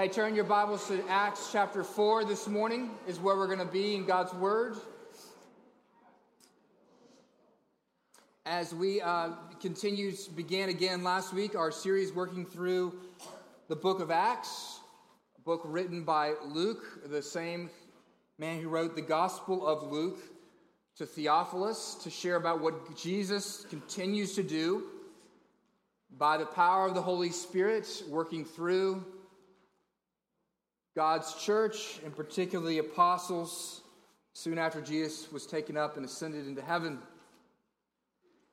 Hey, turn your Bibles to Acts chapter 4 this morning, is where we're going to be in God's Word. As we uh, continue, began again last week, our series working through the book of Acts, a book written by Luke, the same man who wrote the Gospel of Luke to Theophilus to share about what Jesus continues to do by the power of the Holy Spirit working through God's church, and particularly the apostles, soon after Jesus was taken up and ascended into heaven.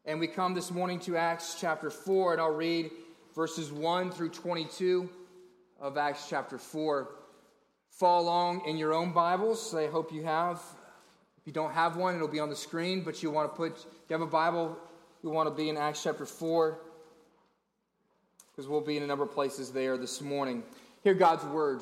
And we come this morning to Acts chapter 4, and I'll read verses 1 through 22 of Acts chapter 4. Follow along in your own Bibles. I hope you have. If you don't have one, it'll be on the screen, but you want to put, you have a Bible, you want to be in Acts chapter 4, because we'll be in a number of places there this morning. Hear God's word.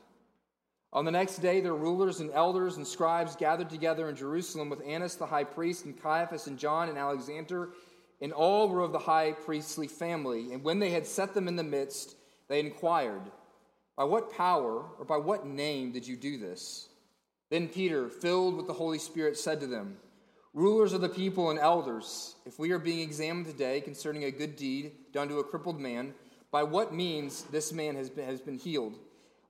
On the next day, their rulers and elders and scribes gathered together in Jerusalem with Annas the high priest, and Caiaphas, and John, and Alexander, and all were of the high priestly family. And when they had set them in the midst, they inquired, By what power or by what name did you do this? Then Peter, filled with the Holy Spirit, said to them, Rulers of the people and elders, if we are being examined today concerning a good deed done to a crippled man, by what means this man has been, has been healed?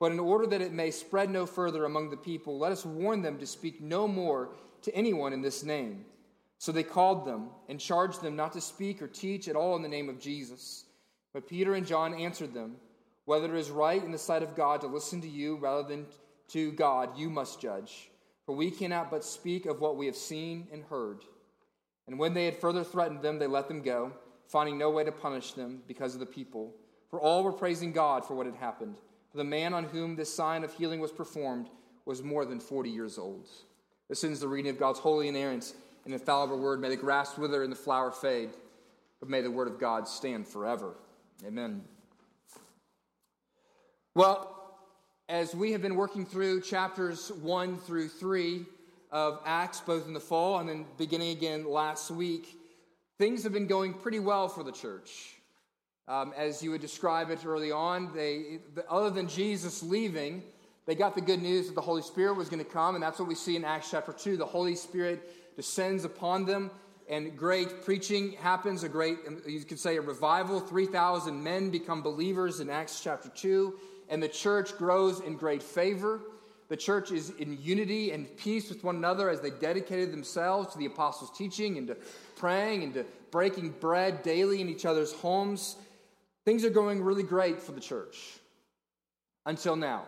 But in order that it may spread no further among the people, let us warn them to speak no more to anyone in this name. So they called them and charged them not to speak or teach at all in the name of Jesus. But Peter and John answered them, Whether it is right in the sight of God to listen to you rather than to God, you must judge. For we cannot but speak of what we have seen and heard. And when they had further threatened them, they let them go, finding no way to punish them because of the people. For all were praising God for what had happened. The man on whom this sign of healing was performed was more than 40 years old. This ends the reading of God's holy, inerrant, and infallible word. May the grass wither and the flower fade, but may the word of God stand forever. Amen. Well, as we have been working through chapters 1 through 3 of Acts, both in the fall and then beginning again last week, things have been going pretty well for the church. Um, as you would describe it early on, they, other than Jesus leaving, they got the good news that the Holy Spirit was going to come, and that's what we see in Acts chapter 2. The Holy Spirit descends upon them, and great preaching happens, a great, you could say, a revival. 3,000 men become believers in Acts chapter 2, and the church grows in great favor. The church is in unity and peace with one another as they dedicated themselves to the apostles' teaching and to praying and to breaking bread daily in each other's homes. Things are going really great for the church until now.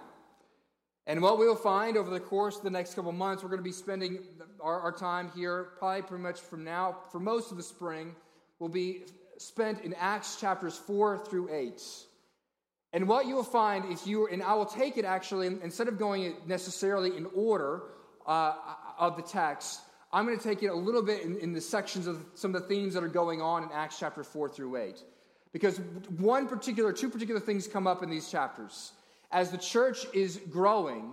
And what we'll find over the course of the next couple months, we're going to be spending our, our, time here, probably pretty much from now, for most of the spring, will be spent in Acts chapters 4 through 8. And what you will find if you, and I will take it actually, instead of going necessarily in order uh, of the text, I'm going to take it a little bit in, in the sections of some of the themes that are going on in Acts chapter 4 through 8. Because one particular, two particular things come up in these chapters. As the church is growing,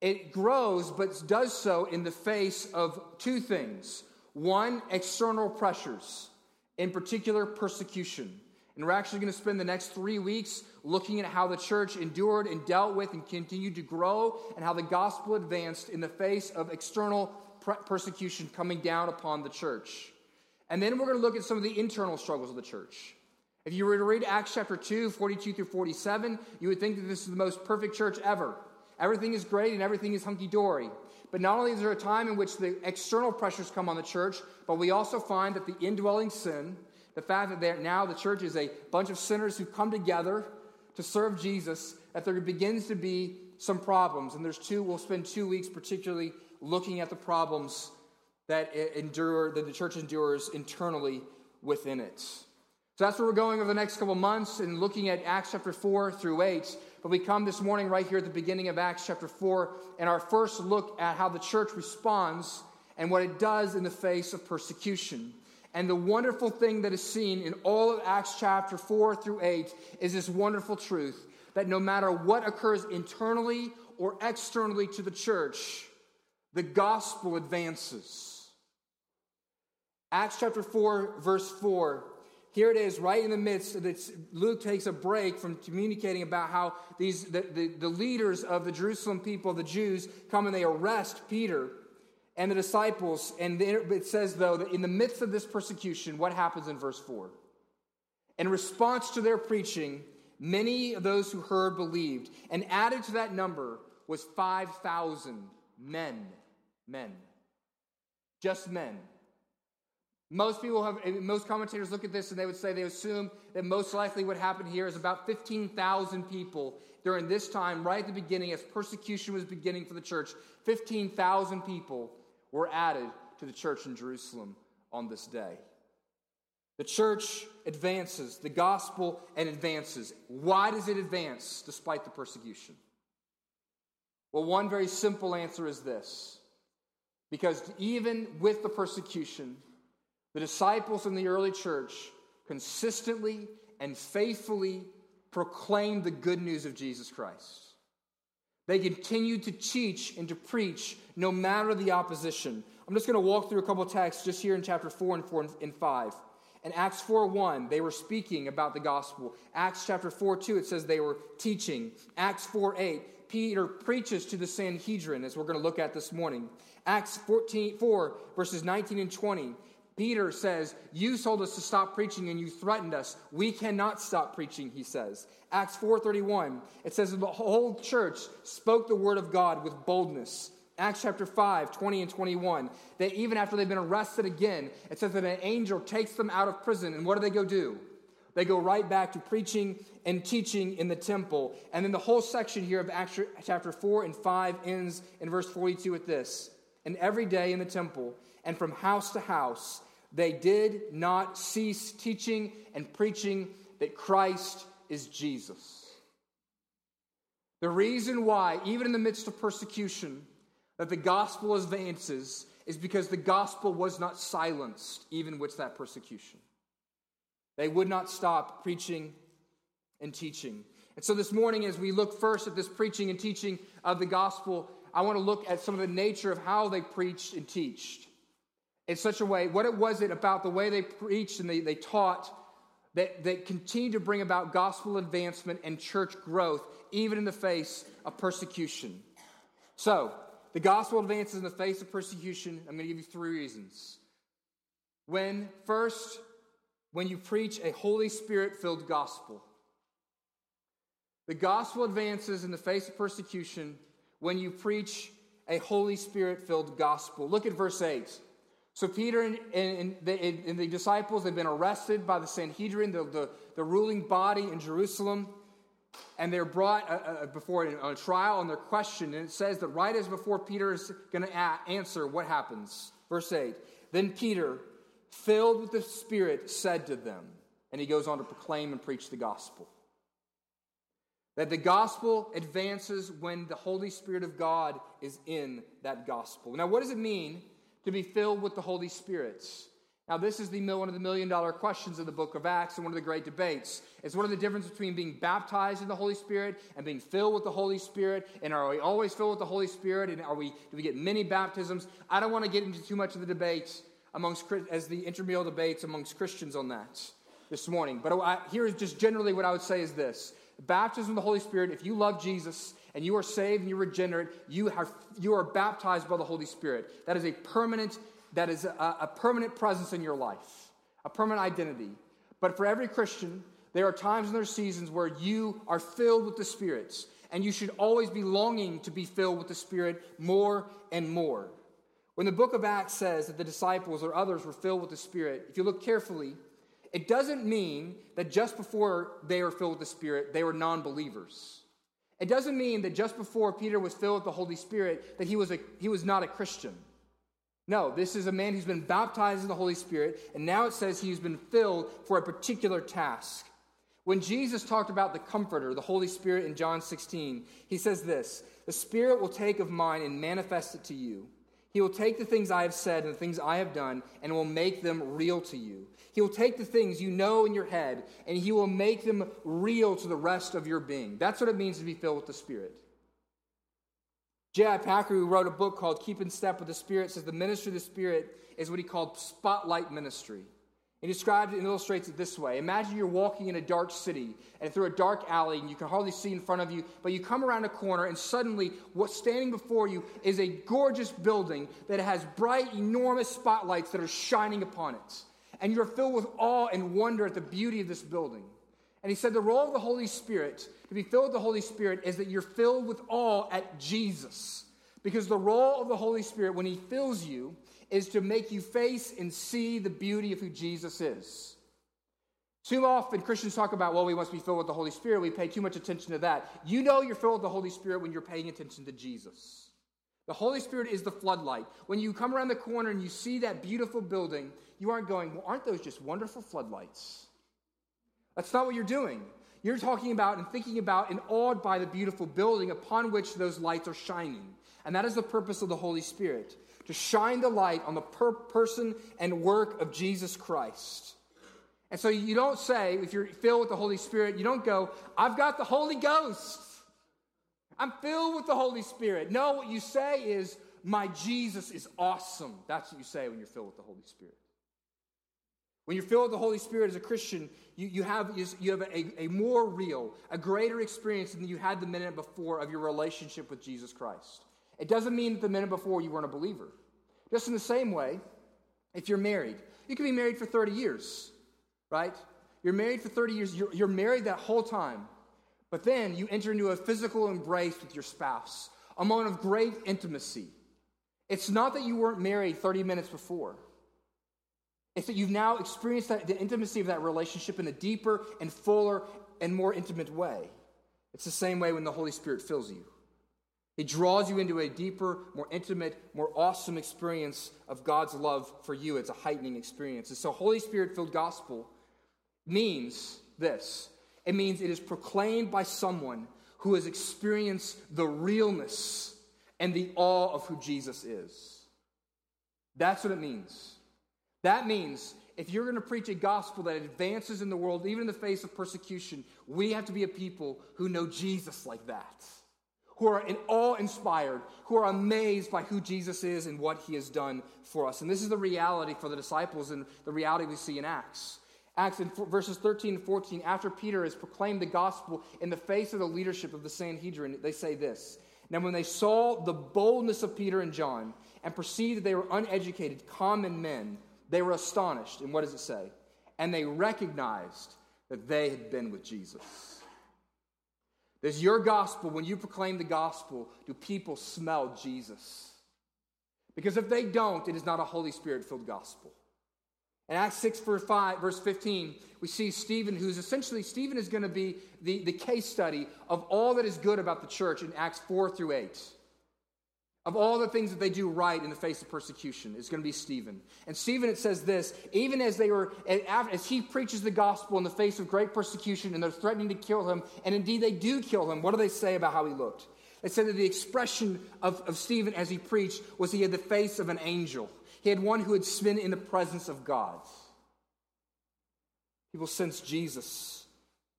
it grows, but does so in the face of two things. One, external pressures, in particular, persecution. And we're actually going to spend the next three weeks looking at how the church endured and dealt with and continued to grow, and how the gospel advanced in the face of external persecution coming down upon the church. And then we're going to look at some of the internal struggles of the church. If you were to read Acts chapter 2, 42 through 47, you would think that this is the most perfect church ever. Everything is great and everything is hunky dory. But not only is there a time in which the external pressures come on the church, but we also find that the indwelling sin, the fact that now the church is a bunch of sinners who come together to serve Jesus, that there begins to be some problems. And there's two, we'll spend two weeks particularly looking at the problems that endure, that the church endures internally within it. So that's where we're going over the next couple months and looking at Acts chapter 4 through 8. But we come this morning right here at the beginning of Acts chapter 4 and our first look at how the church responds and what it does in the face of persecution. And the wonderful thing that is seen in all of Acts chapter 4 through 8 is this wonderful truth that no matter what occurs internally or externally to the church, the gospel advances. Acts chapter 4, verse 4 here it is, right in the midst this. Luke takes a break from communicating about how these the, the, the leaders of the Jerusalem people, the Jews, come and they arrest Peter and the disciples. And it says, though, that in the midst of this persecution, what happens in verse 4? In response to their preaching, many of those who heard believed, and added to that number was 5,000 men. Men. Just men. Most people have, most commentators look at this and they would say they assume that most likely what happened here is about 15,000 people during this time, right at the beginning, as persecution was beginning for the church. 15,000 people were added to the church in Jerusalem on this day. The church advances, the gospel and advances. Why does it advance despite the persecution? Well, one very simple answer is this because even with the persecution, the disciples in the early church consistently and faithfully proclaimed the good news of Jesus Christ. They continued to teach and to preach no matter the opposition. I'm just going to walk through a couple texts just here in chapter 4 and 4 and 5. In Acts 4 1, they were speaking about the gospel. Acts chapter 4 2, it says they were teaching. Acts 4 8, Peter preaches to the Sanhedrin, as we're going to look at this morning. Acts 14, 4, verses 19 and 20, Peter says, You told us to stop preaching and you threatened us. We cannot stop preaching, he says. Acts 4:31, it says the whole church spoke the word of God with boldness. Acts chapter 5, 20 and 21, that even after they've been arrested again, it says that an angel takes them out of prison, and what do they go do? They go right back to preaching and teaching in the temple. And then the whole section here of Acts chapter 4 and 5 ends in verse 42 with this. And every day in the temple, and from house to house, they did not cease teaching and preaching that Christ is Jesus. The reason why, even in the midst of persecution, that the gospel advances is because the gospel was not silenced, even with that persecution. They would not stop preaching and teaching. And so this morning, as we look first at this preaching and teaching of the gospel, I want to look at some of the nature of how they preached and taught in such a way, what it was it about the way they preached and they, they taught that, that continued to bring about gospel advancement and church growth, even in the face of persecution. So, the gospel advances in the face of persecution. I'm going to give you three reasons. When, first, when you preach a Holy Spirit filled gospel. The gospel advances in the face of persecution when you preach a Holy Spirit filled gospel. Look at verse 8. So Peter and, and, the, and, the, disciples have been arrested by the Sanhedrin, the, the, the ruling body in Jerusalem, and they're brought uh, uh, before a, a trial and they're questioned. And it says that right as before Peter is going to answer, what happens? Verse 8 Then Peter, filled with the Spirit, said to them, and he goes on to proclaim and preach the gospel. That the gospel advances when the Holy Spirit of God is in that gospel. Now, what does it mean? To be filled with the Holy Spirit. Now, this is the one of the million dollar questions of the book of Acts and one of the great debates. It's one of the differences between being baptized in the Holy Spirit and being filled with the Holy Spirit. And are we always filled with the Holy Spirit? And are we do we get many baptisms? I don't want to get into too much of the debates amongst as the intramural debates amongst Christians on that this morning. But I, here is just generally what I would say is this: baptism of the Holy Spirit. If you love Jesus and you are saved and you're regenerate, you are you are baptized by the Holy Spirit. That is a permanent that is a, a permanent presence in your life, a permanent identity. But for every Christian, there are times and there are seasons where you are filled with the Spirit, and you should always be longing to be filled with the Spirit more and more. When the book of Acts says that the disciples or others were filled with the Spirit, if you look carefully, it doesn't mean that just before they were filled with the Spirit, they were non believers. It doesn't mean that just before Peter was filled with the Holy Spirit, that he was, a, he was not a Christian. No, this is a man who's been baptized in the Holy Spirit, and now it says he's been filled for a particular task. When Jesus talked about the Comforter, the Holy Spirit, in John 16, he says this The Spirit will take of mine and manifest it to you. He will take the things I have said and the things I have done and will make them real to you. He will take the things you know in your head and he will make them real to the rest of your being. That's what it means to be filled with the Spirit. J.I. Packer, who wrote a book called Keep in Step with the Spirit, says the ministry of the Spirit is what he called spotlight ministry. He describes it and illustrates it this way Imagine you're walking in a dark city and through a dark alley, and you can hardly see in front of you, but you come around a corner, and suddenly what's standing before you is a gorgeous building that has bright, enormous spotlights that are shining upon it. And you're filled with awe and wonder at the beauty of this building. And he said the role of the Holy Spirit, to be filled with the Holy Spirit, is that you're filled with awe at Jesus. Because the role of the Holy Spirit, when he fills you, is to make you face and see the beauty of who Jesus is. Too often Christians talk about, well, we must be filled with the Holy Spirit. We pay too much attention to that. You know you're filled with the Holy Spirit when you're paying attention to Jesus. The Holy Spirit is the floodlight. When you come around the corner and you see that beautiful building, you aren't going, well, aren't those just wonderful floodlights? That's not what you're doing. You're talking about and thinking about and awed by the beautiful building upon which those lights are shining. And that is the purpose of the Holy Spirit to shine the light on the per- person and work of Jesus Christ. And so you don't say, if you're filled with the Holy Spirit, you don't go, I've got the Holy Ghost. I'm filled with the Holy Spirit. No, what you say is, My Jesus is awesome. That's what you say when you're filled with the Holy Spirit. When you're filled with the Holy Spirit as a Christian, you, you have, you have a, a more real, a greater experience than you had the minute before of your relationship with Jesus Christ. It doesn't mean that the minute before you weren't a believer. Just in the same way, if you're married, you can be married for 30 years, right? You're married for 30 years, you're, you're married that whole time. But then you enter into a physical embrace with your spouse, a moment of great intimacy. It's not that you weren't married 30 minutes before. It's that you've now experienced that, the intimacy of that relationship in a deeper and fuller and more intimate way. It's the same way when the Holy Spirit fills you. He draws you into a deeper, more intimate, more awesome experience of God's love for you. It's a heightening experience. And so, Holy Spirit filled gospel means this it means it is proclaimed by someone who has experienced the realness and the awe of who Jesus is. That's what it means. That means if you're going to preach a gospel that advances in the world, even in the face of persecution, we have to be a people who know Jesus like that who are in awe inspired, who are amazed by who Jesus is and what he has done for us. And this is the reality for the disciples and the reality we see in Acts. Acts in verses 13 and 14, after Peter has proclaimed the gospel in the face of the leadership of the Sanhedrin, they say this Now, when they saw the boldness of Peter and John and perceived that they were uneducated, common men, they were astonished. And what does it say? And they recognized that they had been with Jesus. Does your gospel, when you proclaim the gospel, do people smell Jesus? Because if they don't, it is not a Holy Spirit filled gospel. In Acts 6, verse 5, verse 15, we see Stephen, who's essentially, Stephen is going to be the, the case study of all that is good about the church in Acts 4 through 8 of all the things that they do right in the face of persecution is going to be Stephen. And Stephen, it says this even as they were, as he preaches the gospel in the face of great persecution and they're threatening to kill him, and indeed they do kill him, what do they say about how he looked? They said that the expression of, of Stephen as he preached was he had the face of an angel. He had one who had been in the presence of God. People sense Jesus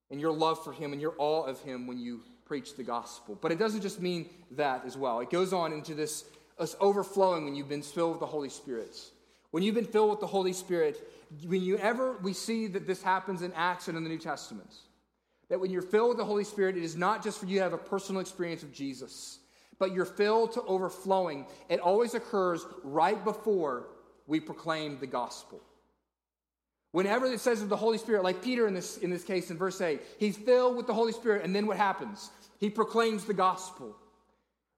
and your love for him and your awe of him when you preach the gospel. But it doesn't just mean that as well. It goes on into this, overflowing when you've been filled with the Holy Spirit. when you've been filled with the Holy Spirit, when you ever, we see that this happens in Acts and in the New Testament. That when you're filled with the Holy Spirit, it is not just for you to have a personal experience of Jesus, but you're filled to overflowing. It always occurs right before we proclaim the gospel. Whenever it says of the Holy Spirit, like Peter in this, in this case in verse 8, he's filled with the Holy Spirit, and then what happens? He proclaims the gospel.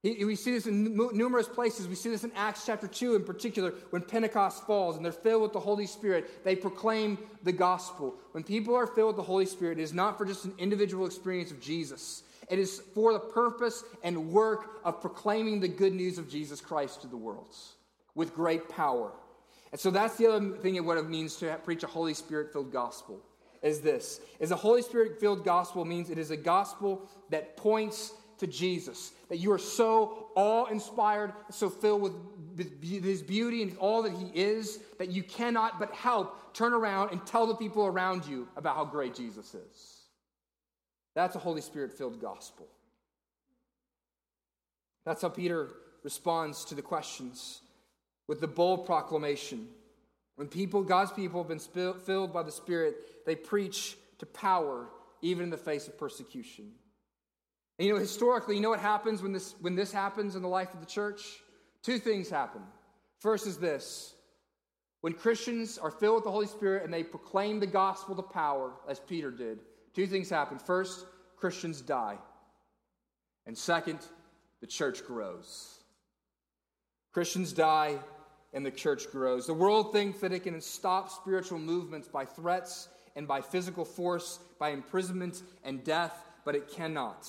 He, we see this in numerous places. We see this in Acts chapter 2 in particular, when Pentecost falls and they're filled with the Holy Spirit, they proclaim the gospel. When people are filled with the Holy Spirit, it is not for just an individual experience of Jesus, it is for the purpose and work of proclaiming the good news of Jesus Christ to the world with great power. And so that's the other thing of what it means to preach a Holy Spirit filled gospel is this is a Holy Spirit filled gospel means it is a gospel that points to Jesus. That you are so awe inspired, so filled with his beauty and all that he is, that you cannot but help turn around and tell the people around you about how great Jesus is. That's a Holy Spirit filled gospel. That's how Peter responds to the questions with the bold proclamation. When people, God's people, have been filled by the Spirit, they preach to power, even in the face of persecution. And you know, historically, you know what happens when this, when this happens in the life of the church? Two things happen. First is this when Christians are filled with the Holy Spirit and they proclaim the gospel to power, as Peter did, two things happen. First, Christians die. And second, the church grows. Christians die and the church grows. The world thinks that it can stop spiritual movements by threats and by physical force, by imprisonment and death, but it cannot.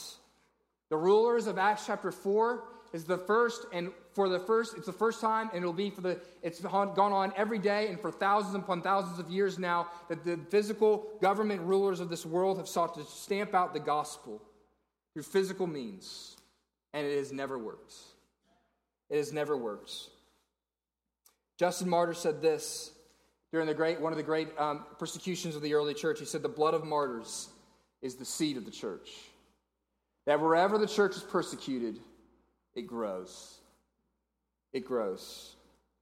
The rulers of Acts chapter 4 is the first, and for the first, it's the first time, and it'll be for the, it's gone on every day and for thousands upon thousands of years now that the physical government rulers of this world have sought to stamp out the gospel through physical means, and it has never worked. It has never worked. Justin Martyr said this during the great, one of the great um, persecutions of the early church. He said, The blood of martyrs is the seed of the church. That wherever the church is persecuted, it grows. It grows.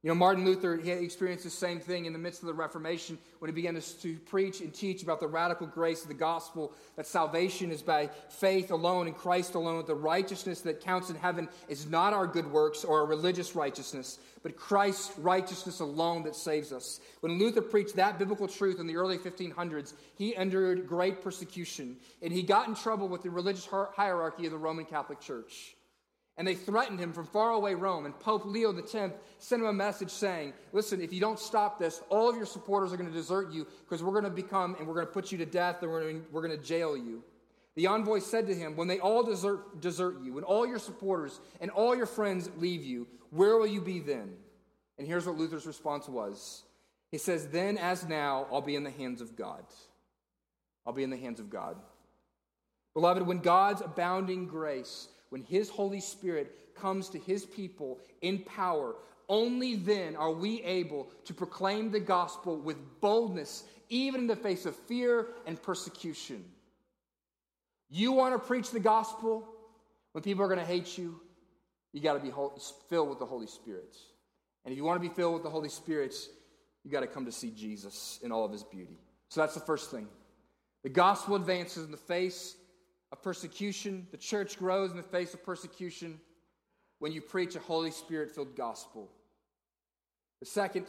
You know, Martin Luther, he experienced the same thing in the midst of the Reformation when he began to, to, preach and teach about the radical grace of the gospel, that salvation is by faith alone in Christ alone, the righteousness that counts in heaven is not our good works or our religious righteousness, but Christ's righteousness alone that saves us. When Luther preached that biblical truth in the early 1500s, he endured great persecution, and he got in trouble with the religious hierarchy of the Roman Catholic Church. And they threatened him from far away Rome. And Pope Leo X sent him a message saying, Listen, if you don't stop this, all of your supporters are going to desert you because we're going to become and we're going to put you to death and we're going to, we're going to jail you. The envoy said to him, When they all desert, desert you, when all your supporters and all your friends leave you, where will you be then? And here's what Luther's response was He says, Then as now, I'll be in the hands of God. I'll be in the hands of God. Beloved, when God's abounding grace when His Holy Spirit comes to His people in power, only then are we able to proclaim the gospel with boldness, even in the face of fear and persecution. You want to preach the gospel when people are going to hate you? You got to be filled with the Holy Spirit. And if you want to be filled with the Holy Spirit, you got to come to see Jesus in all of his beauty. So that's the first thing. The gospel advances in the face of persecution. The church grows in the face of persecution when you preach a Holy Spirit filled gospel. The second,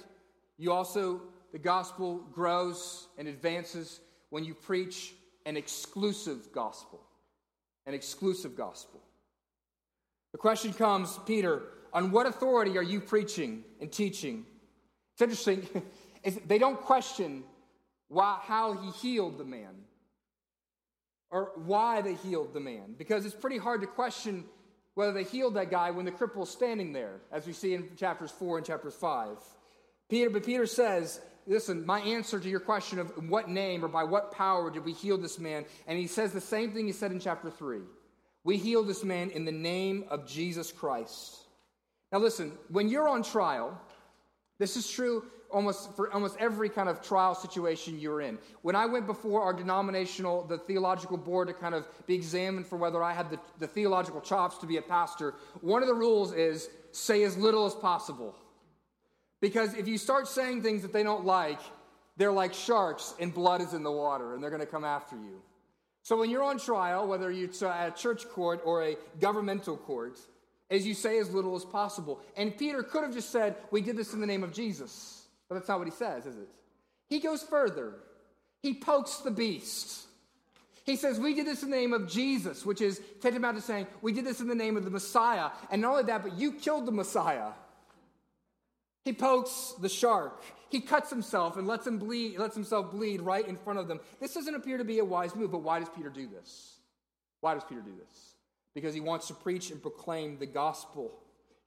you also, the gospel grows and advances when you preach an exclusive gospel. An exclusive gospel. The question comes, Peter, on what authority are you preaching and teaching? It's interesting. they don't question why, how he healed the man or why they healed the man. Because it's pretty hard to question whether they healed that guy when the cripple is standing there, as we see in chapters 4 and chapters 5. Peter, but Peter says, Listen, my answer to your question of what name or by what power did we heal this man? And he says the same thing he said in chapter 3. We healed this man in the name of Jesus Christ. Now, listen, when you're on trial, this is true almost for almost every kind of trial situation you're in. When I went before our denominational, the theological board to kind of be examined for whether I had the, the theological chops to be a pastor, one of the rules is say as little as possible. Because if you start saying things that they don't like, they're like sharks and blood is in the water and they're going to come after you. So when you're on trial, whether it's at a church court or a governmental court, as you say as little as possible. And Peter could have just said, We did this in the name of Jesus. But that's not what he says, is it? He goes further. He pokes the beast. He says, We did this in the name of Jesus, which is tantamount to saying, We did this in the name of the Messiah. And not only that, but you killed the Messiah. He pokes the shark. He cuts himself and lets him bleed, lets himself bleed right in front of them. This doesn't appear to be a wise move, but why does Peter do this? Why does Peter do this? Because he wants to preach and proclaim the gospel.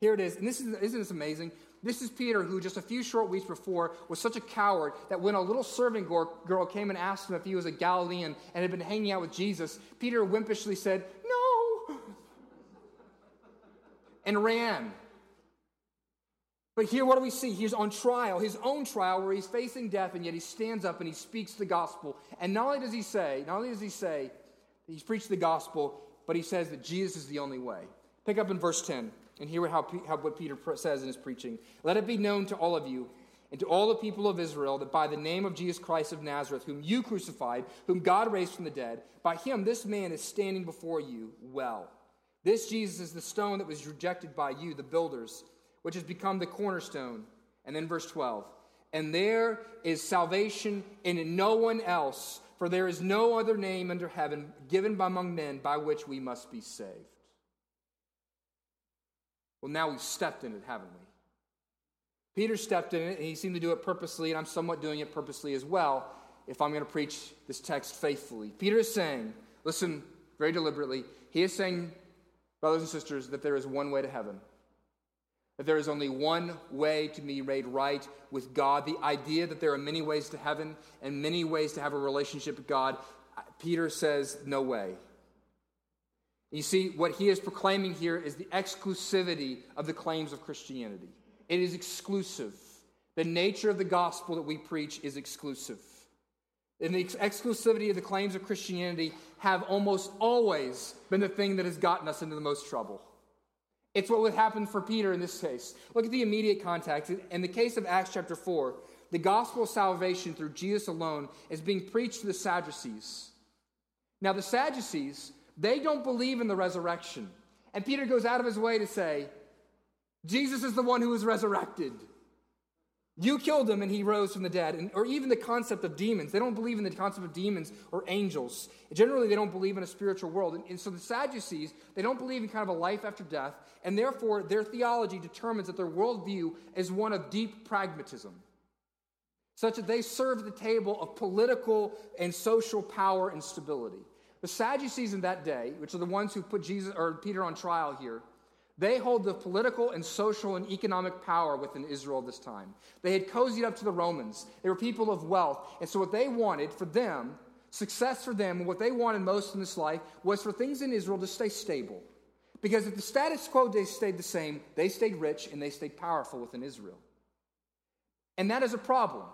Here it is, and this is isn't this amazing? This is Peter, who just a few short weeks before was such a coward that when a little servant girl came and asked him if he was a Galilean and had been hanging out with Jesus, Peter wimpishly said, No, and ran. But here, what do we see? He's on trial, his own trial, where he's facing death, and yet he stands up and he speaks the gospel. And not only does he say, not only does he say, he's preached the gospel, but he says that Jesus is the only way. Pick up in verse 10 and hear how, how what Peter says in his preaching. Let it be known to all of you and to all the people of Israel that by the name of Jesus Christ of Nazareth, whom you crucified, whom God raised from the dead, by him this man is standing before you well. This Jesus is the stone that was rejected by you, the builders which has become the cornerstone. And then verse 12. And there is salvation in no one else, for there is no other name under heaven given among men by which we must be saved. Well, now we've stepped in it, haven't we? Peter stepped in it, and he seemed to do it purposely, and I'm somewhat doing it purposely as well if I'm going to preach this text faithfully. Peter is saying, listen very deliberately, he is saying, brothers and sisters, that there is one way to heaven. That there is only one way to be made right with God. The idea that there are many ways to heaven and many ways to have a relationship with God, Peter says, no way. You see, what he is proclaiming here is the exclusivity of the claims of Christianity. It is exclusive. The nature of the gospel that we preach is exclusive. And the exclusivity of the claims of Christianity have almost always been the thing that has gotten us into the most trouble. It's what would happen for Peter in this case. Look at the immediate context. In the case of Acts chapter 4, the gospel of salvation through Jesus alone is being preached to the Sadducees. Now, the Sadducees, they don't believe in the resurrection. And Peter goes out of his way to say, Jesus is the one who was resurrected. You killed him and he rose from the dead. And, or even the concept of demons. They don't believe in the concept of demons or angels. Generally, they don't believe in a spiritual world. And, and so the Sadducees, they don't believe in kind of a life after death. And therefore, their theology determines that their worldview is one of deep pragmatism, such that they serve the table of political and social power and stability. The Sadducees in that day, which are the ones who put Jesus or Peter on trial here, they hold the political and social and economic power within Israel this time. They had cozied up to the Romans. They were people of wealth. And so, what they wanted for them, success for them, and what they wanted most in this life was for things in Israel to stay stable. Because if the status quo they stayed the same, they stayed rich and they stayed powerful within Israel. And that is a problem.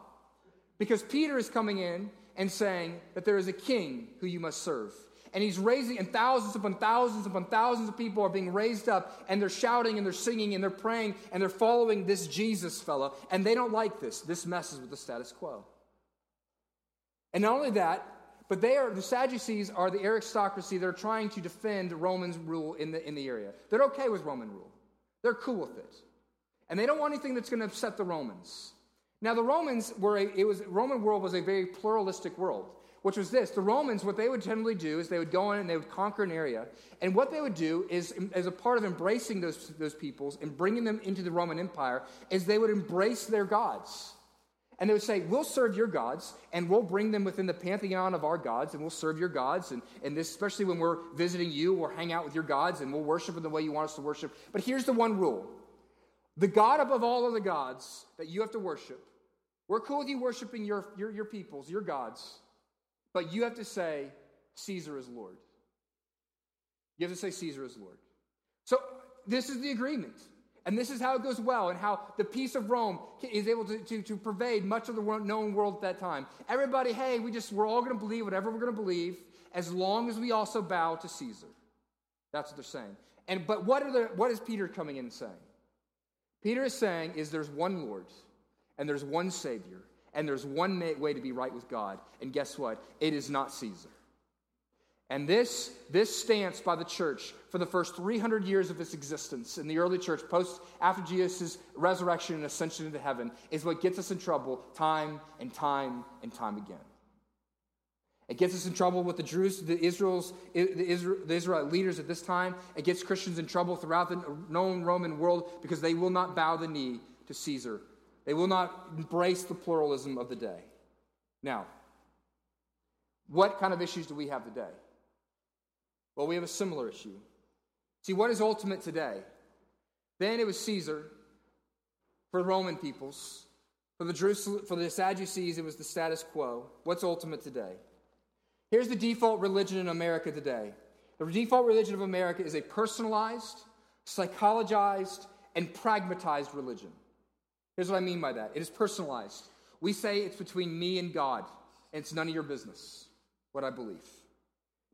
Because Peter is coming in and saying that there is a king who you must serve. And he's raising, and thousands upon thousands upon thousands of people are being raised up, and they're shouting and they're singing and they're praying and they're following this Jesus fellow. And they don't like this. This messes with the status quo. And not only that, but they are the Sadducees are the aristocracy that are trying to defend Roman rule in the, in the area. They're okay with Roman rule. They're cool with it. And they don't want anything that's going to upset the Romans. Now the Romans were a, it was Roman world was a very pluralistic world which was this the Romans, what they would generally do is they would go in and they would conquer an area. And what they would do is, as a part of embracing those, those peoples and bringing them into the Roman Empire, is they would embrace their gods. And they would say, We'll serve your gods, and we'll bring them within the pantheon of our gods, and we'll serve your gods. And, and this, especially when we're visiting you, we'll hang out with your gods, and we'll worship in the way you want us to worship. But here's the one rule the God above all other gods that you have to worship, we're cool with you worshiping your, your, your peoples, your gods. But you have to say, Caesar is Lord. You have to say, Caesar is Lord. So this is the agreement. And this is how it goes well, and how the peace of Rome is able to, to, to pervade much of the known world at that time. Everybody, hey, we just, we're all going to believe whatever we're going to believe, as long as we also bow to Caesar. That's what they're saying. And, but what, are the, what is Peter coming in saying? Peter is saying is there's one Lord, and there's one Savior, and there's one way to be right with God. And guess what? It is not Caesar. And this, this stance by the church for the first 300 years of its existence in the early church, post after Jesus' resurrection and ascension into heaven, is what gets us in trouble time and time and time again. It gets us in trouble with the Jews, the Israel's, the, Israel, the Israelite leaders at this time. It gets Christians in trouble throughout the known Roman world because they will not bow the knee to Caesar. They will not embrace the pluralism of the day. Now, what kind of issues do we have today? Well, we have a similar issue. See, what is ultimate today? Then it was Caesar for the Roman peoples. For the, Jerusalem, for the Sadducees, it was the status quo. What's ultimate today? Here's the default religion in America today the default religion of America is a personalized, psychologized, and pragmatized religion. Here's what I mean by that it is personalized. We say it's between me and God, and it's none of your business what I believe.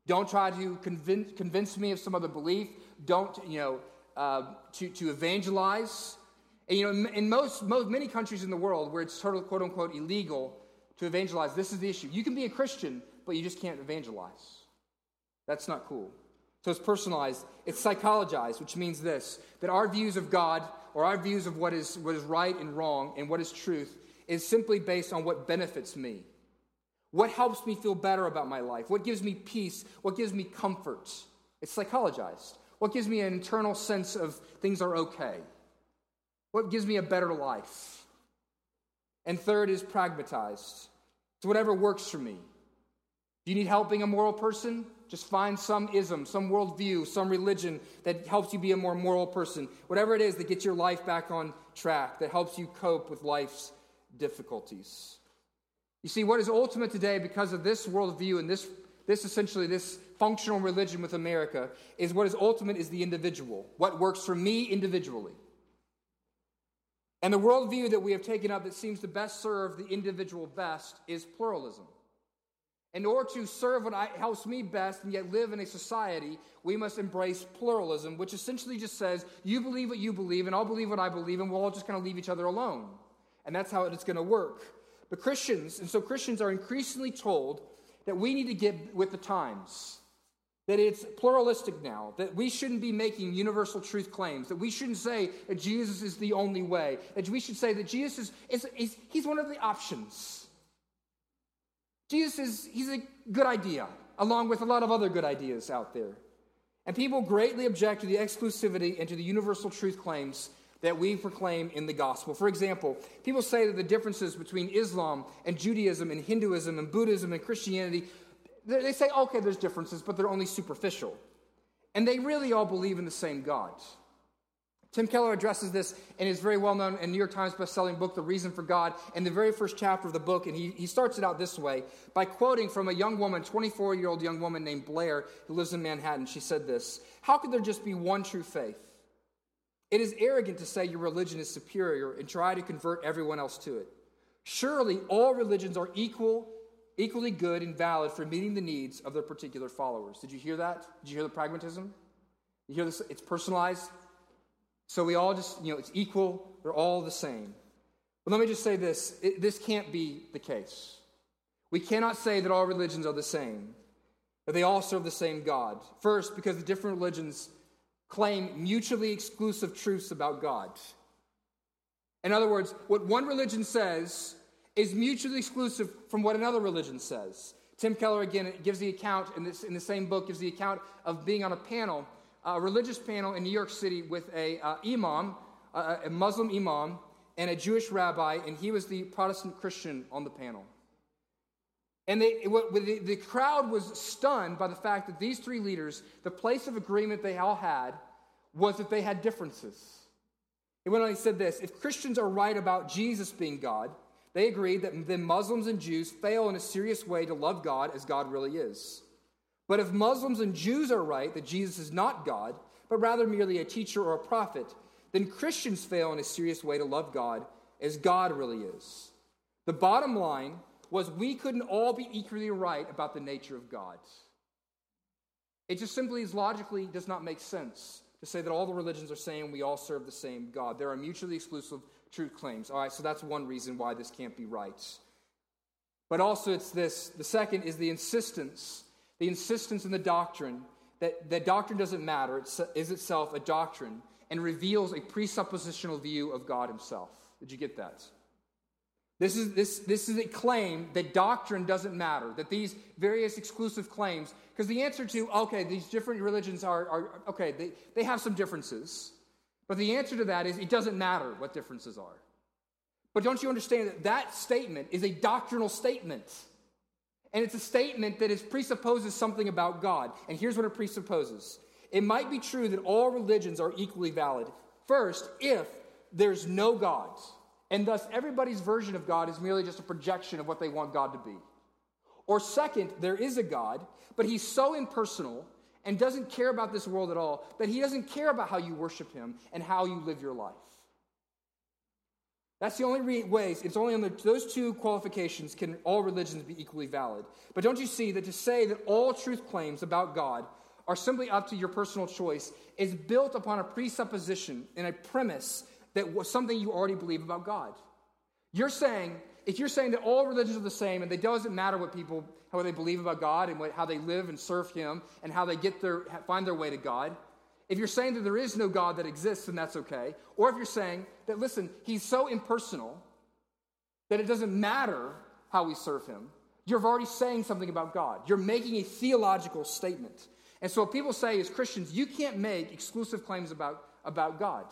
Don't try to convince, convince me of some other belief. Don't, you know, uh, to, to evangelize. And, you know, in most, most, many countries in the world where it's sort quote unquote illegal to evangelize, this is the issue. You can be a Christian, but you just can't evangelize. That's not cool. So it's personalized, it's psychologized, which means this that our views of God or our views of what is, what is right and wrong and what is truth is simply based on what benefits me. What helps me feel better about my life? What gives me peace? What gives me comfort? It's psychologized. What gives me an internal sense of things are okay? What gives me a better life? And third is pragmatized. It's whatever works for me. Do you need helping a moral person? Just find some ism, some worldview, some religion that helps you be a more moral person. Whatever it is that gets your life back on track, that helps you cope with life's difficulties. You see, what is ultimate today because of this worldview and this, this essentially this functional religion with America is what is ultimate is the individual, what works for me individually. And the worldview that we have taken up that seems to best serve the individual best is pluralism. In order to serve what helps me best and yet live in a society, we must embrace pluralism, which essentially just says, you believe what you believe, and I'll believe what I believe, and we'll all just kind of leave each other alone. And that's how it's going to work. But Christians, and so Christians are increasingly told that we need to get with the times, that it's pluralistic now, that we shouldn't be making universal truth claims, that we shouldn't say that Jesus is the only way, that we should say that Jesus is, is, is he's one of the options. Jesus is he's a good idea, along with a lot of other good ideas out there. And people greatly object to the exclusivity and to the universal truth claims that we proclaim in the gospel. For example, people say that the differences between Islam and Judaism and Hinduism and Buddhism and Christianity, they say, okay, there's differences, but they're only superficial. And they really all believe in the same God. Tim Keller addresses this in his very well known and New York Times best-selling book, The Reason for God, in the very first chapter of the book. And he, he starts it out this way by quoting from a young woman, 24 year old young woman named Blair, who lives in Manhattan. She said this How could there just be one true faith? It is arrogant to say your religion is superior and try to convert everyone else to it. Surely all religions are equal, equally good and valid for meeting the needs of their particular followers. Did you hear that? Did you hear the pragmatism? You hear this? It's personalized. So we all just, you know, it's equal. They're all the same. But let me just say this it, this can't be the case. We cannot say that all religions are the same, that they all serve the same God. First, because the different religions claim mutually exclusive truths about God. In other words, what one religion says is mutually exclusive from what another religion says. Tim Keller, again, gives the account in, this, in the same book, gives the account of being on a panel, a religious panel in New York City with a uh, imam, uh, a Muslim imam, and a Jewish rabbi, and he was the Protestant Christian on the panel. And they, the, the crowd was stunned by the fact that these three leaders, the place of agreement they all had was that they had differences. He went on, he said this If Christians are right about Jesus being God, they agreed that then Muslims and Jews fail in a serious way to love God as God really is. But if Muslims and Jews are right that Jesus is not God, but rather merely a teacher or a prophet, then Christians fail in a serious way to love God as God really is. The bottom line was we couldn't all be equally right about the nature of God. It just simply is logically does not make sense to say that all the religions are saying we all serve the same God. There are mutually exclusive truth claims. All right, so that's one reason why this can't be right. But also, it's this the second is the insistence, the insistence in the doctrine that, that doctrine doesn't matter, it is itself a doctrine and reveals a presuppositional view of God Himself. Did you get that? This is, this, this is a claim that doctrine doesn't matter, that these various exclusive claims, because the answer to, okay, these different religions are, are okay, they, they have some differences, but the answer to that is it doesn't matter what differences are. But don't you understand that that statement is a doctrinal statement? And it's a statement that is, presupposes something about God. And here's what it presupposes it might be true that all religions are equally valid. First, if there's no God, and thus everybody's version of God is merely just a projection of what they want God to be. Or second, there is a God, but he's so impersonal and doesn't care about this world at all that he doesn't care about how you worship him and how you live your life. That's the only re- ways, it's only on those two qualifications can all religions be equally valid. But don't you see that to say that all truth claims about God are simply up to your personal choice is built upon a presupposition and a premise that was something you already believe about God. You're saying, if you're saying that all religions are the same and it doesn't matter what people, how they believe about God and what, how they live and serve Him and how they get their, find their way to God, if you're saying that there is no God that exists, then that's okay. Or if you're saying that, listen, He's so impersonal that it doesn't matter how we serve Him, you're already saying something about God. You're making a theological statement. And so what people say as Christians, you can't make exclusive claims about, about God.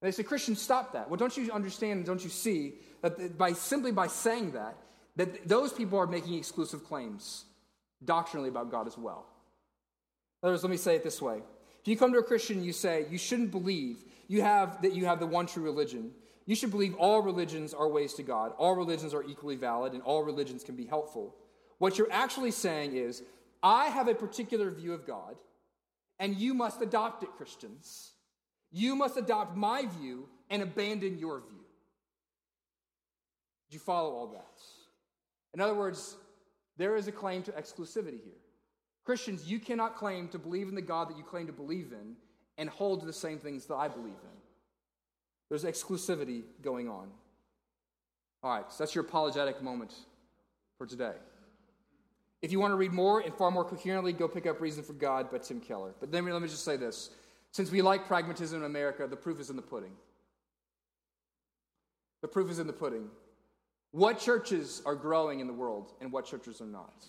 And they say, Christians, stop that. Well, don't you understand, don't you see that by simply by saying that, that those people are making exclusive claims doctrinally about God as well. Let me say it this way. If you come to a Christian and you say you shouldn't believe you have that you have the one true religion, you should believe all religions are ways to God, all religions are equally valid, and all religions can be helpful. What you're actually saying is, I have a particular view of God, and you must adopt it, Christians. You must adopt my view and abandon your view. Did you follow all that? In other words, there is a claim to exclusivity here. Christians, you cannot claim to believe in the God that you claim to believe in and hold to the same things that I believe in. There's exclusivity going on. All right, so that's your apologetic moment for today. If you want to read more and far more coherently, go pick up Reason for God by Tim Keller. But then let me just say this. Since we like pragmatism in America, the proof is in the pudding. The proof is in the pudding. What churches are growing in the world and what churches are not?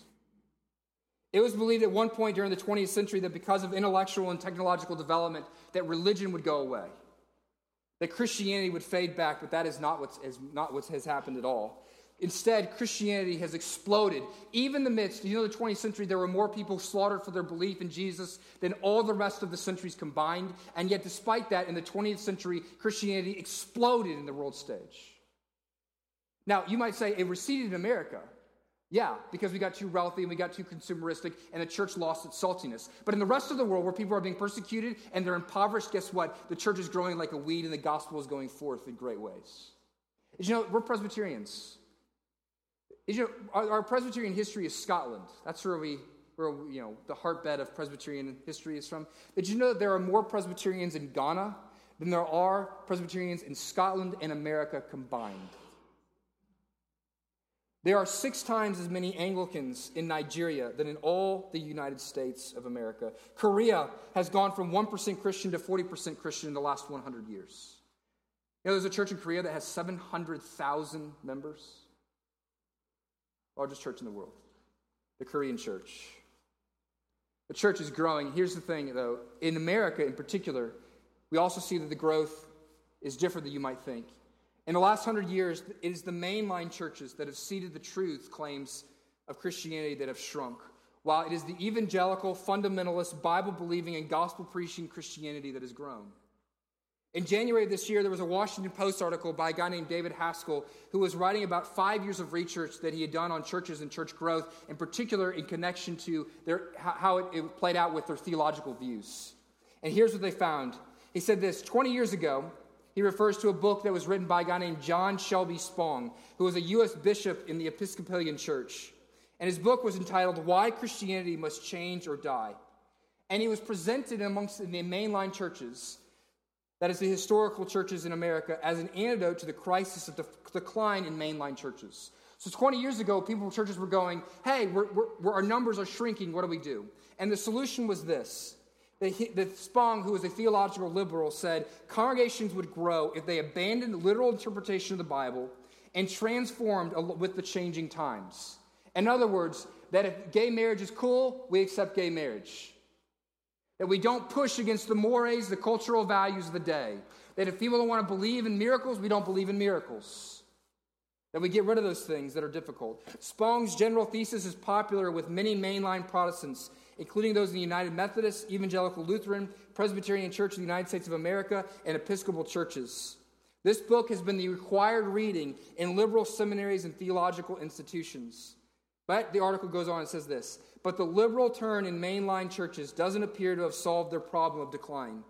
It was believed at one point during the 20th century that because of intellectual and technological development, that religion would go away, that Christianity would fade back, but that is not, what's, not what has happened at all. Instead, Christianity has exploded. Even the midst, you know, the 20th century, there were more people slaughtered for their belief in Jesus than all the rest of the centuries combined. And yet, despite that, in the 20th century, Christianity exploded in the world stage. Now, you might say it receded in America. Yeah, because we got too wealthy and we got too consumeristic and the church lost its saltiness. But in the rest of the world where people are being persecuted and they're impoverished, guess what? The church is growing like a weed and the gospel is going forth in great ways. Did you know, we're Presbyterians. Did you know, our, our Presbyterian history is Scotland. That's where we, where, you know, the heartbed of Presbyterian history is from. Did you know that there are more Presbyterians in Ghana than there are Presbyterians in Scotland and America combined? There are six times as many Anglicans in Nigeria than in all the United States of America. Korea has gone from 1% Christian to 40% Christian in the last 100 years. You know, there's a church in Korea that has 700,000 members. Largest church in the world, the Korean church. The church is growing. Here's the thing, though. In America, in particular, we also see that the growth is different than you might think. In the last hundred years, it is the mainline churches that have ceded the truth claims of Christianity that have shrunk, while it is the evangelical, fundamentalist, Bible believing, and gospel preaching Christianity that has grown. In January of this year, there was a Washington Post article by a guy named David Haskell who was writing about five years of research that he had done on churches and church growth, in particular in connection to their, how it, it played out with their theological views. And here's what they found. He said this 20 years ago, he refers to a book that was written by a guy named John Shelby Spong, who was a U.S. bishop in the Episcopalian Church. And his book was entitled Why Christianity Must Change or Die. And he was presented amongst the mainline churches that is, the historical churches in America, as an antidote to the crisis of the decline in mainline churches. So 20 years ago, people churches were going, hey, we're, we're, our numbers are shrinking. What do we do? And the solution was this. That Spong, who was a theological liberal, said congregations would grow if they abandoned the literal interpretation of the Bible and transformed with the changing times. In other words, that if gay marriage is cool, we accept gay marriage. That we don't push against the mores, the cultural values of the day. That if people don't want to believe in miracles, we don't believe in miracles. That we get rid of those things that are difficult. Spong's general thesis is popular with many mainline Protestants, including those in the United Methodist, Evangelical Lutheran, Presbyterian Church of the United States of America, and Episcopal churches. This book has been the required reading in liberal seminaries and theological institutions. But the article goes on and says this But the liberal turn in mainline churches doesn't appear to have solved their problem of decline.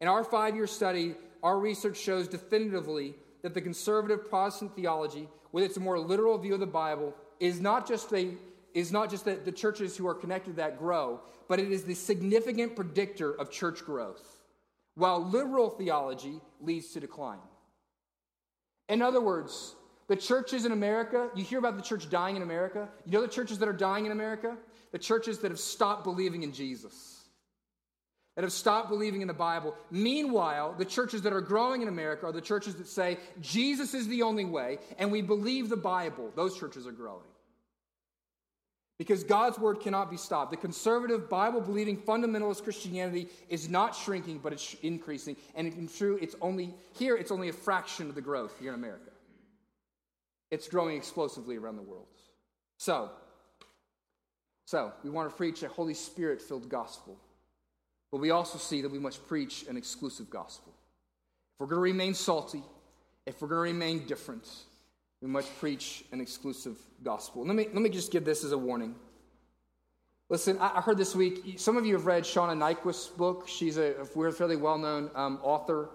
In our five year study, our research shows definitively that the conservative Protestant theology, with its more literal view of the Bible, is not just a is not just that the churches who are connected to that grow, but it is the significant predictor of church growth, while liberal theology leads to decline. In other words, the churches in America, you hear about the church dying in America. You know the churches that are dying in America? The churches that have stopped believing in Jesus, that have stopped believing in the Bible. Meanwhile, the churches that are growing in America are the churches that say Jesus is the only way and we believe the Bible. Those churches are growing. Because God's word cannot be stopped. The conservative, Bible believing, fundamentalist Christianity is not shrinking, but it's increasing. And in true, it's only here, it's only a fraction of the growth here in America it's growing explosively around the world. So, so we want to preach a Holy Spirit filled gospel, but we also see that we must preach an exclusive gospel. If we're going to remain salty, if we're going to remain different, we must preach an exclusive gospel. Let me, let me just give this as a warning. Listen, I heard this week, some of you have read Shauna Niequist's book. She's a, a fairly well known um, author.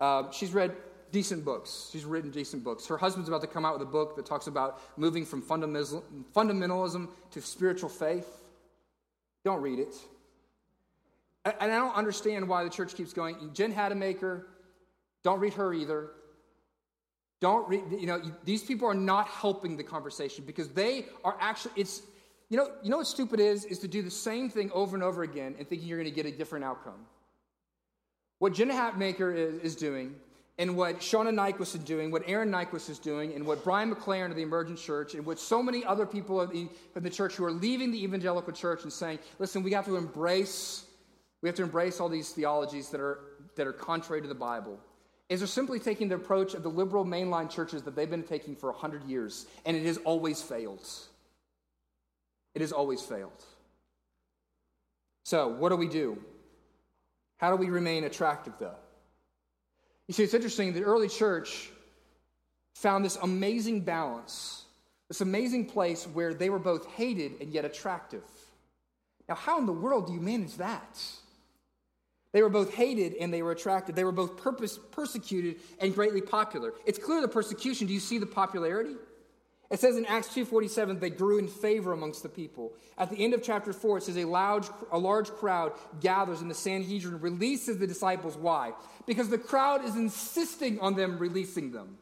Uh, she's read decent books. She's written decent books. Her husband's about to come out with a book that talks about moving from fundamentalism to spiritual faith. Don't read it. And I don't understand why the church keeps going. Jen Hatmaker, don't read her either. Don't you know, these people are not helping the conversation because they are actually, it's, you know, you know what stupid is? Is to do the same thing over and over again and thinking you're going to get a different outcome. What Jenna Hatmaker is, is doing and what Shauna Niequist is doing, what Aaron Niequist is doing, and what Brian McLaren of the Emergent Church, and what so many other people in the, of the church who are leaving the evangelical church and saying, listen, we have to embrace, we have to embrace all these theologies that are, that are contrary to the Bible, is they're simply taking the approach of the liberal mainline churches that they've been taking for 100 years, and it has always failed. It has always failed. So, what do we do? How do we remain attractive, though? You see, it's interesting. The early church found this amazing balance, this amazing place where they were both hated and yet attractive. Now, how in the world do you manage that? They were both hated and they were attracted. They were both purpose, persecuted and greatly popular. It's clear the persecution. Do you see the popularity? It says in Acts 2:47 they grew in favor amongst the people. At the end of chapter 4 it says a large a large crowd gathers and the Sanhedrin releases the disciples why? Because the crowd is insisting on them releasing them.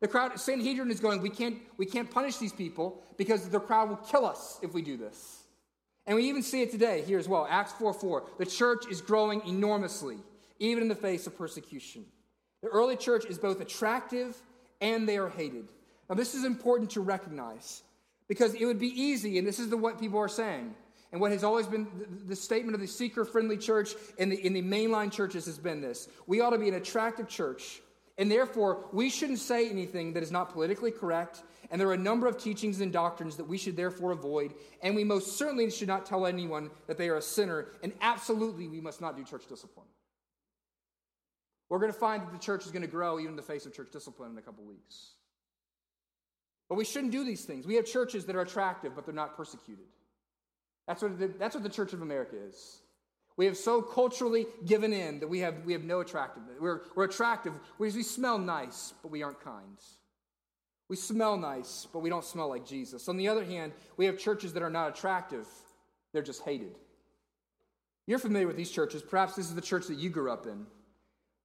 The crowd Sanhedrin is going we can't we can't punish these people because the crowd will kill us if we do this. And we even see it today here as well. Acts 4 4. The church is growing enormously, even in the face of persecution. The early church is both attractive and they are hated. Now, this is important to recognize because it would be easy, and this is the, what people are saying, and what has always been the, the statement of the seeker friendly church in the, in the mainline churches has been this we ought to be an attractive church, and therefore we shouldn't say anything that is not politically correct. And there are a number of teachings and doctrines that we should therefore avoid, and we most certainly should not tell anyone that they are a sinner, and absolutely we must not do church discipline. We're going to find that the church is going to grow even in the face of church discipline in a couple weeks. But we shouldn't do these things. We have churches that are attractive, but they're not persecuted. That's what the, that's what the Church of America is. We have so culturally given in that we have, we have no attractiveness. We're, we're attractive. We, we smell nice, but we aren't kind. We smell nice, but we don't smell like Jesus. On the other hand, we have churches that are not attractive, they're just hated. You're familiar with these churches. Perhaps this is the church that you grew up in.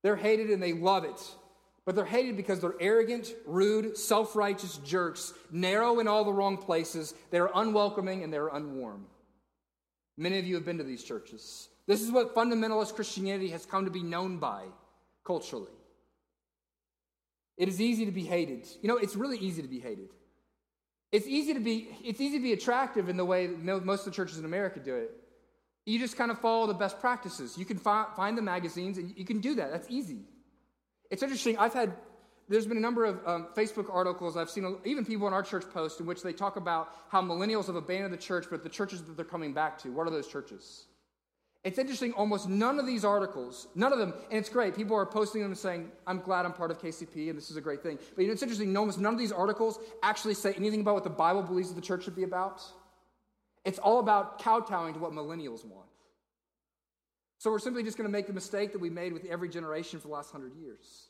They're hated and they love it. But they're hated because they're arrogant, rude, self righteous jerks, narrow in all the wrong places. They're unwelcoming and they're unwarm. Many of you have been to these churches. This is what fundamentalist Christianity has come to be known by culturally. It is easy to be hated. You know, it's really easy to be hated. It's easy to be, it's easy to be attractive in the way most of the churches in America do it. You just kind of follow the best practices. You can fi- find the magazines and you can do that. That's easy. It's interesting. I've had, there's been a number of um, Facebook articles I've seen, even people in our church post, in which they talk about how millennials have abandoned the church, but the churches that they're coming back to, what are those churches? It's interesting, almost none of these articles, none of them, and it's great. People are posting them and saying, I'm glad I'm part of KCP and this is a great thing. But you know, it's interesting, almost none of these articles actually say anything about what the Bible believes the church should be about. It's all about kowtowing to what millennials want. So we're simply just going to make the mistake that we made with every generation for the last hundred years.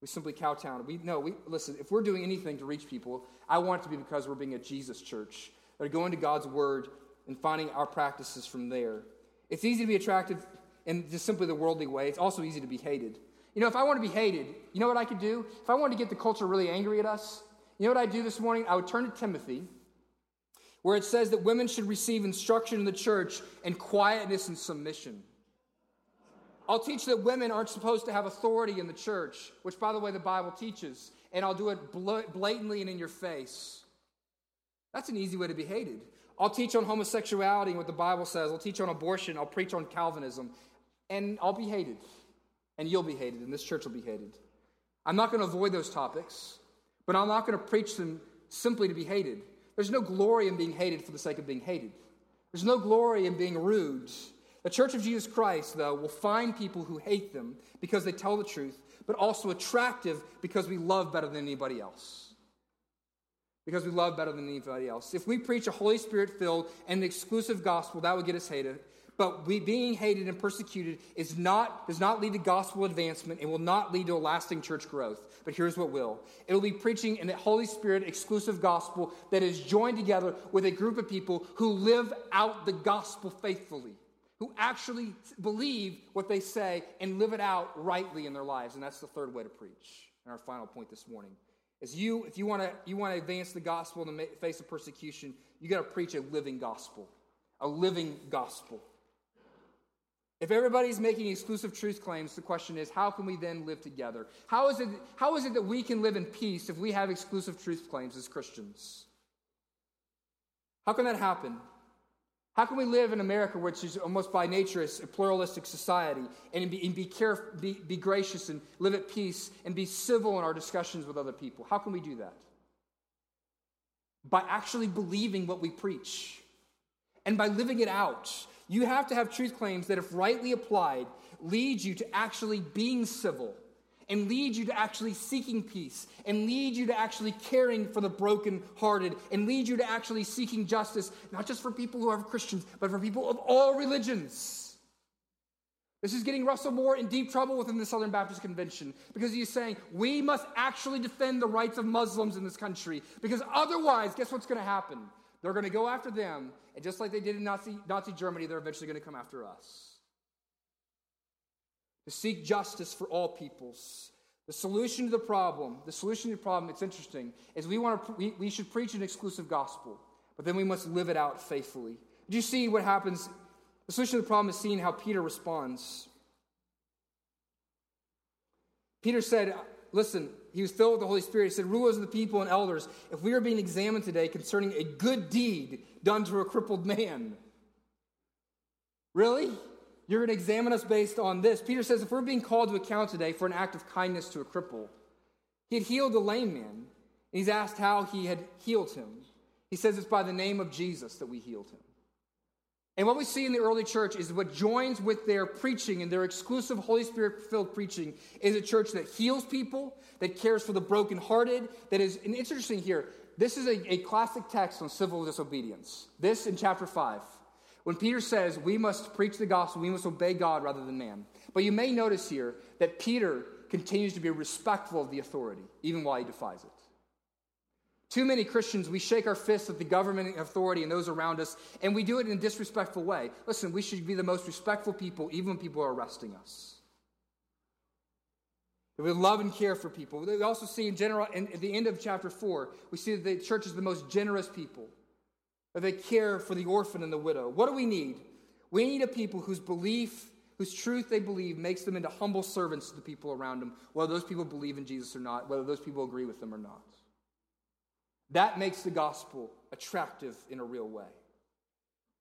We simply kowtow. We no, we listen, if we're doing anything to reach people, I want it to be because we're being a Jesus church. That are going to God's word and finding our practices from there. It's easy to be attractive in just simply the worldly way. It's also easy to be hated. You know, if I want to be hated, you know what I could do? If I wanted to get the culture really angry at us, you know what I'd do this morning? I would turn to Timothy, where it says that women should receive instruction in the church and quietness and submission. I'll teach that women aren't supposed to have authority in the church, which, by the way, the Bible teaches, and I'll do it blatantly and in your face. That's an easy way to be hated. I'll teach on homosexuality and what the Bible says. I'll teach on abortion. I'll preach on Calvinism. And I'll be hated. And you'll be hated. And this church will be hated. I'm not going to avoid those topics, but I'm not going to preach them simply to be hated. There's no glory in being hated for the sake of being hated. There's no glory in being rude. The Church of Jesus Christ, though, will find people who hate them because they tell the truth, but also attractive because we love better than anybody else because we love better than anybody else. If we preach a Holy Spirit filled and exclusive gospel, that would get us hated. But we being hated and persecuted is not, does not lead to gospel advancement and will not lead to a lasting church growth. But here's what will it'll be preaching an Holy Spirit exclusive gospel that is joined together with a group of people who live out the gospel faithfully, who actually believe what they say and live it out rightly in their lives. And that's the third way to preach. And our final point this morning. Is you, if you want to you want to advance the gospel in the face of persecution, you got to preach a living gospel, a living gospel. If everybody's making exclusive truth claims, the question is, how can we then live together? How is it, how is it that we can live in peace if we have exclusive truth claims as Christians? How can that happen? How can we live in America, which is almost by nature a pluralistic society, and be, and be, be, be gracious and live at peace and be civil in our discussions with other people? How can we do that? By actually believing what we preach and by living it out. You have to have truth claims that, if rightly applied, lead you to actually being civil and lead you to actually seeking peace and lead you to actually caring for the brokenhearted and lead you to actually seeking justice, not just for people who are Christians, but for people of all religions. This is getting Russell Moore in deep trouble within the Southern Baptist Convention because he's saying we must actually defend the rights of Muslims in this country because otherwise, guess what's going to happen? They're going to go after them, and just like they did in Nazi, Nazi Germany, they're eventually going to come after us to seek justice for all peoples. The solution to the problem, the solution to the problem, it's interesting, is we, want to, we, we should preach an exclusive gospel, but then we must live it out faithfully. Do you see what happens? The solution to the problem is seeing how Peter responds. Peter said, Listen, he was filled with the Holy Spirit. He said, Rulers of the people and elders, if we are being examined today concerning a good deed done to a crippled man. Really? You're going to examine us based on this. Peter says if we're being called to account today for an act of kindness to a cripple, he had healed a lame man, and he's asked how he had healed him. He says it's by the name of Jesus that we healed him. And what we see in the early church is what joins with their preaching and their exclusive Holy Spirit filled preaching is a church that heals people, that cares for the brokenhearted, that is, and interesting here, this is a, a classic text on civil disobedience. This in chapter 5. When Peter says we must preach the gospel, we must obey God rather than man. But you may notice here that Peter continues to be respectful of the authority, even while he defies it. Too many Christians, we shake our fists at the government authority and those around us, and we do it in a disrespectful way. Listen, we should be the most respectful people, even when people are arresting us. We love and care for people. We also see in general, in, at the end of chapter 4, we see that the church is the most generous people. That they care for the orphan and the widow. What do we need? We need a people whose belief, whose truth they believe makes them into humble servants to the people around them, whether those people believe in Jesus or not, whether those people agree with them or not. That makes the gospel attractive in a real way.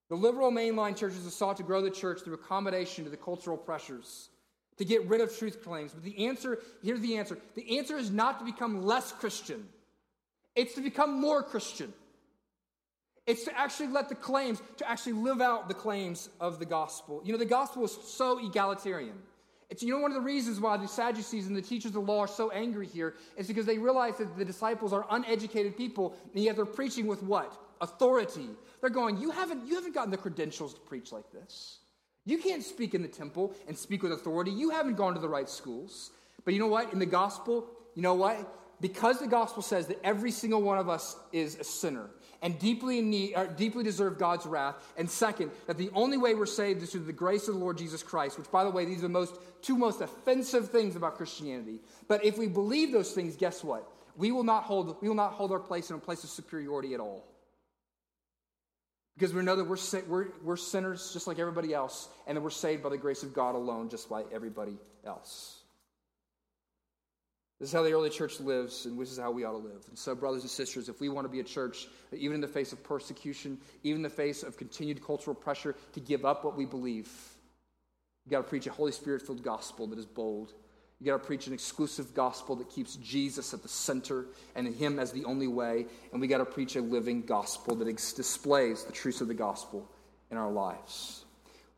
The liberal mainline churches have sought to grow the church through accommodation to the cultural pressures, to get rid of truth claims. But the answer here's the answer the answer is not to become less Christian, it's to become more Christian. It's to actually let the claims, to actually live out the claims of the gospel. You know, the gospel is so egalitarian. It's, you know, one of the reasons why the Sadducees and the teachers of the law are so angry here is because they realize that the disciples are uneducated people, and yet they're preaching with what? Authority. They're going, you haven't, you haven't gotten the credentials to preach like this. You can't speak in the temple and speak with authority. You haven't gone to the right schools. But you know what? In the gospel, you know what? Because the gospel says that every single one of us is a sinner, and deeply need, deeply deserve God's wrath. And second, that the only way we're saved is through the grace of the Lord Jesus Christ, which, by the way, these are the most two most offensive things about Christianity. But if we believe those things, guess what? We will not hold, we will not hold our place in a place of superiority at all. Because we know that we're, we're, we're sinners just like everybody else, and that we're saved by the grace of God alone, just like everybody else. This is how the early church lives, and this is how we ought to live. And so, brothers and sisters, if we want to be a church even in the face of persecution, even in the face of continued cultural pressure to give up what we believe, you got to preach a Holy Spirit filled gospel that is bold. You got to preach an exclusive gospel that keeps Jesus at the center and Him as the only way. And we got to preach a living gospel that ex- displays the truths of the gospel in our lives.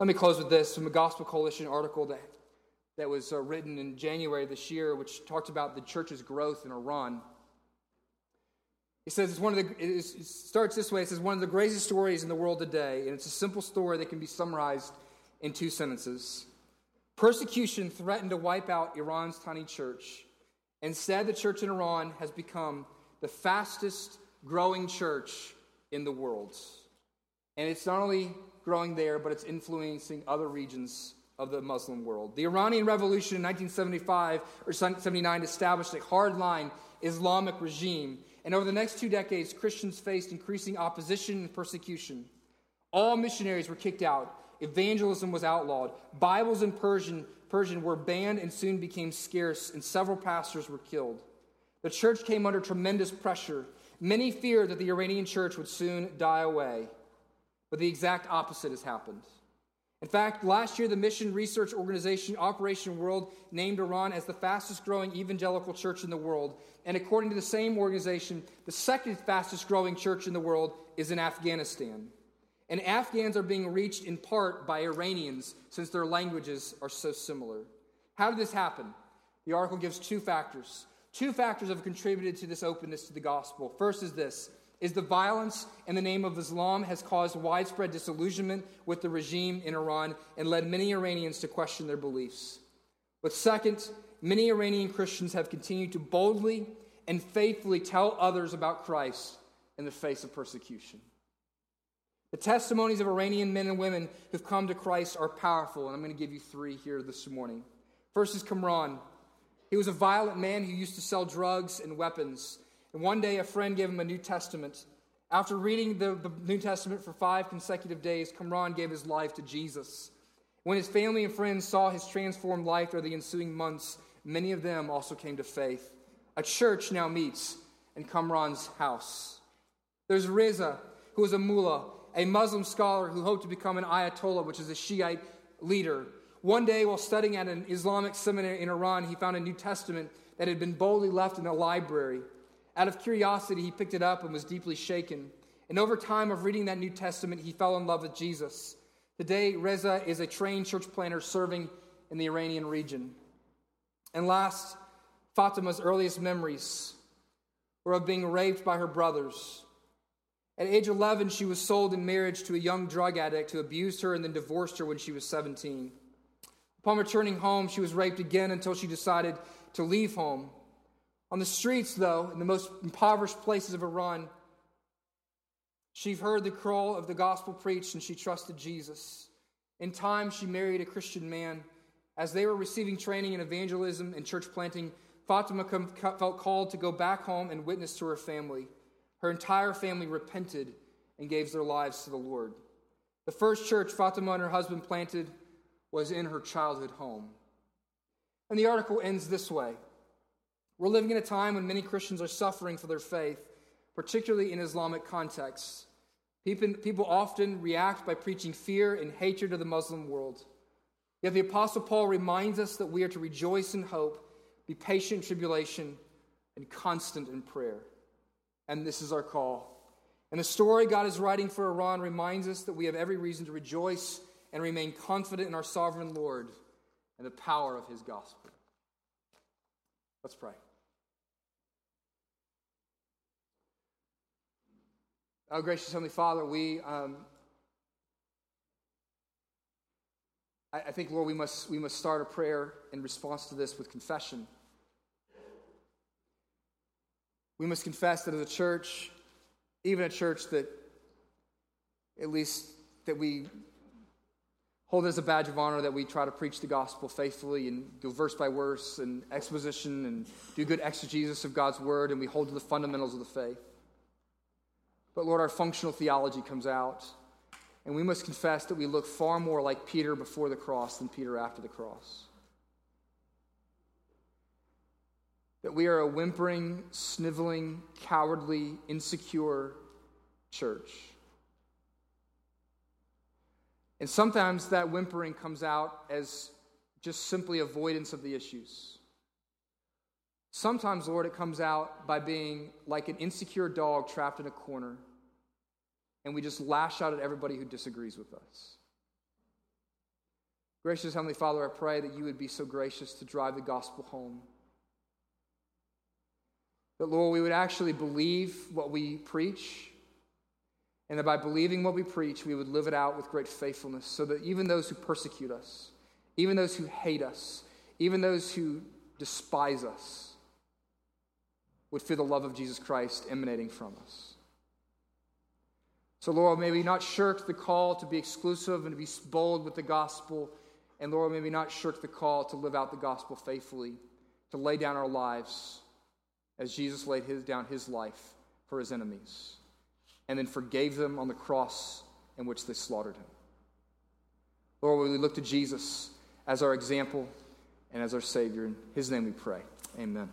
Let me close with this from a Gospel Coalition article that that was uh, written in January this year, which talked about the church's growth in Iran. He says it's one of the, it starts this way it says, one of the greatest stories in the world today, and it's a simple story that can be summarized in two sentences. Persecution threatened to wipe out Iran's tiny church. Instead, the church in Iran has become the fastest growing church in the world. And it's not only growing there, but it's influencing other regions of the Muslim world. The Iranian Revolution in 1975 or 79 established a hardline Islamic regime, and over the next two decades, Christians faced increasing opposition and persecution. All missionaries were kicked out, evangelism was outlawed, Bibles in Persian, Persian were banned and soon became scarce, and several pastors were killed. The church came under tremendous pressure. Many feared that the Iranian church would soon die away, but the exact opposite has happened. In fact, last year, the mission research organization Operation World named Iran as the fastest growing evangelical church in the world. And according to the same organization, the second fastest growing church in the world is in Afghanistan. And Afghans are being reached in part by Iranians since their languages are so similar. How did this happen? The article gives two factors. Two factors have contributed to this openness to the gospel. First is this is the violence in the name of Islam has caused widespread disillusionment with the regime in Iran and led many Iranians to question their beliefs. But second, many Iranian Christians have continued to boldly and faithfully tell others about Christ in the face of persecution. The testimonies of Iranian men and women who've come to Christ are powerful, and I'm going to give you three here this morning. First is Kamran. He was a violent man who used to sell drugs and weapons. And one day, a friend gave him a New Testament. After reading the, the New Testament for five consecutive days, Kamran gave his life to Jesus. When his family and friends saw his transformed life over the ensuing months, many of them also came to faith. A church now meets in Kamran's house. There's Reza, who is a mullah, a Muslim scholar who hoped to become an ayatollah, which is a Shiite leader. One day, while studying at an Islamic seminary in Iran, he found a New Testament that had been boldly left in a library. Out of curiosity, he picked it up and was deeply shaken. And over time of reading that New Testament, he fell in love with Jesus. Today, Reza is a trained church planner serving in the Iranian region. And last, Fatima's earliest memories were of being raped by her brothers. At age 11, she was sold in marriage to a young drug addict who abused her and then divorced her when she was 17. Upon returning home, she was raped again until she decided to leave home. On the streets, though, in the most impoverished places of Iran, she heard the call of the gospel preached and she trusted Jesus. In time, she married a Christian man As they were receiving training in evangelism and church planting, Fatima felt called to go back home and witness to her family. Her entire family repented and gave their lives to the Lord. The first church Fatima and her husband planted was in her childhood home. And the article ends this way We're living in a time when many Christians are suffering for their faith, particularly in Islamic contexts. People, often react by preaching fear and hatred of the Muslim world. Yet the Apostle Paul reminds us that we are to rejoice in hope, be patient in tribulation, and constant in prayer. And this is our call. And the story God is writing for Iran reminds us that we have every reason to rejoice and remain confident in our sovereign Lord and the power of his gospel. Let's pray. Oh, gracious Heavenly Father, we, um, I, I think, Lord, we must, we must start a prayer in response to this with confession. We must confess that as a church, even a church that at least that we hold as a badge of honor that we try to preach the gospel faithfully and go verse by verse and exposition and do good exegesis of God's word and we hold to the fundamentals of the faith. But Lord, our functional theology comes out, and we must confess that we look far more like Peter before the cross than Peter after the cross. That we are a whimpering, sniveling, cowardly, insecure church. And sometimes that whimpering comes out as just simply avoidance of the issues. Sometimes, Lord, it comes out by being like an insecure dog trapped in a corner, and we just lash out at everybody who disagrees with us. Gracious Heavenly Father, I pray that you would be so gracious to drive the gospel home. That, Lord, we would actually believe what we preach, and that by believing what we preach, we would live it out with great faithfulness, so that even those who persecute us, even those who hate us, even those who despise us, would feel the love of Jesus Christ emanating from us. So, Lord, may we not shirk the call to be exclusive and to be bold with the gospel. And, Lord, may we not shirk the call to live out the gospel faithfully, to lay down our lives as Jesus laid his, down his life for his enemies and then forgave them on the cross in which they slaughtered him. Lord, we look to Jesus as our example and as our Savior. In his name we pray. Amen.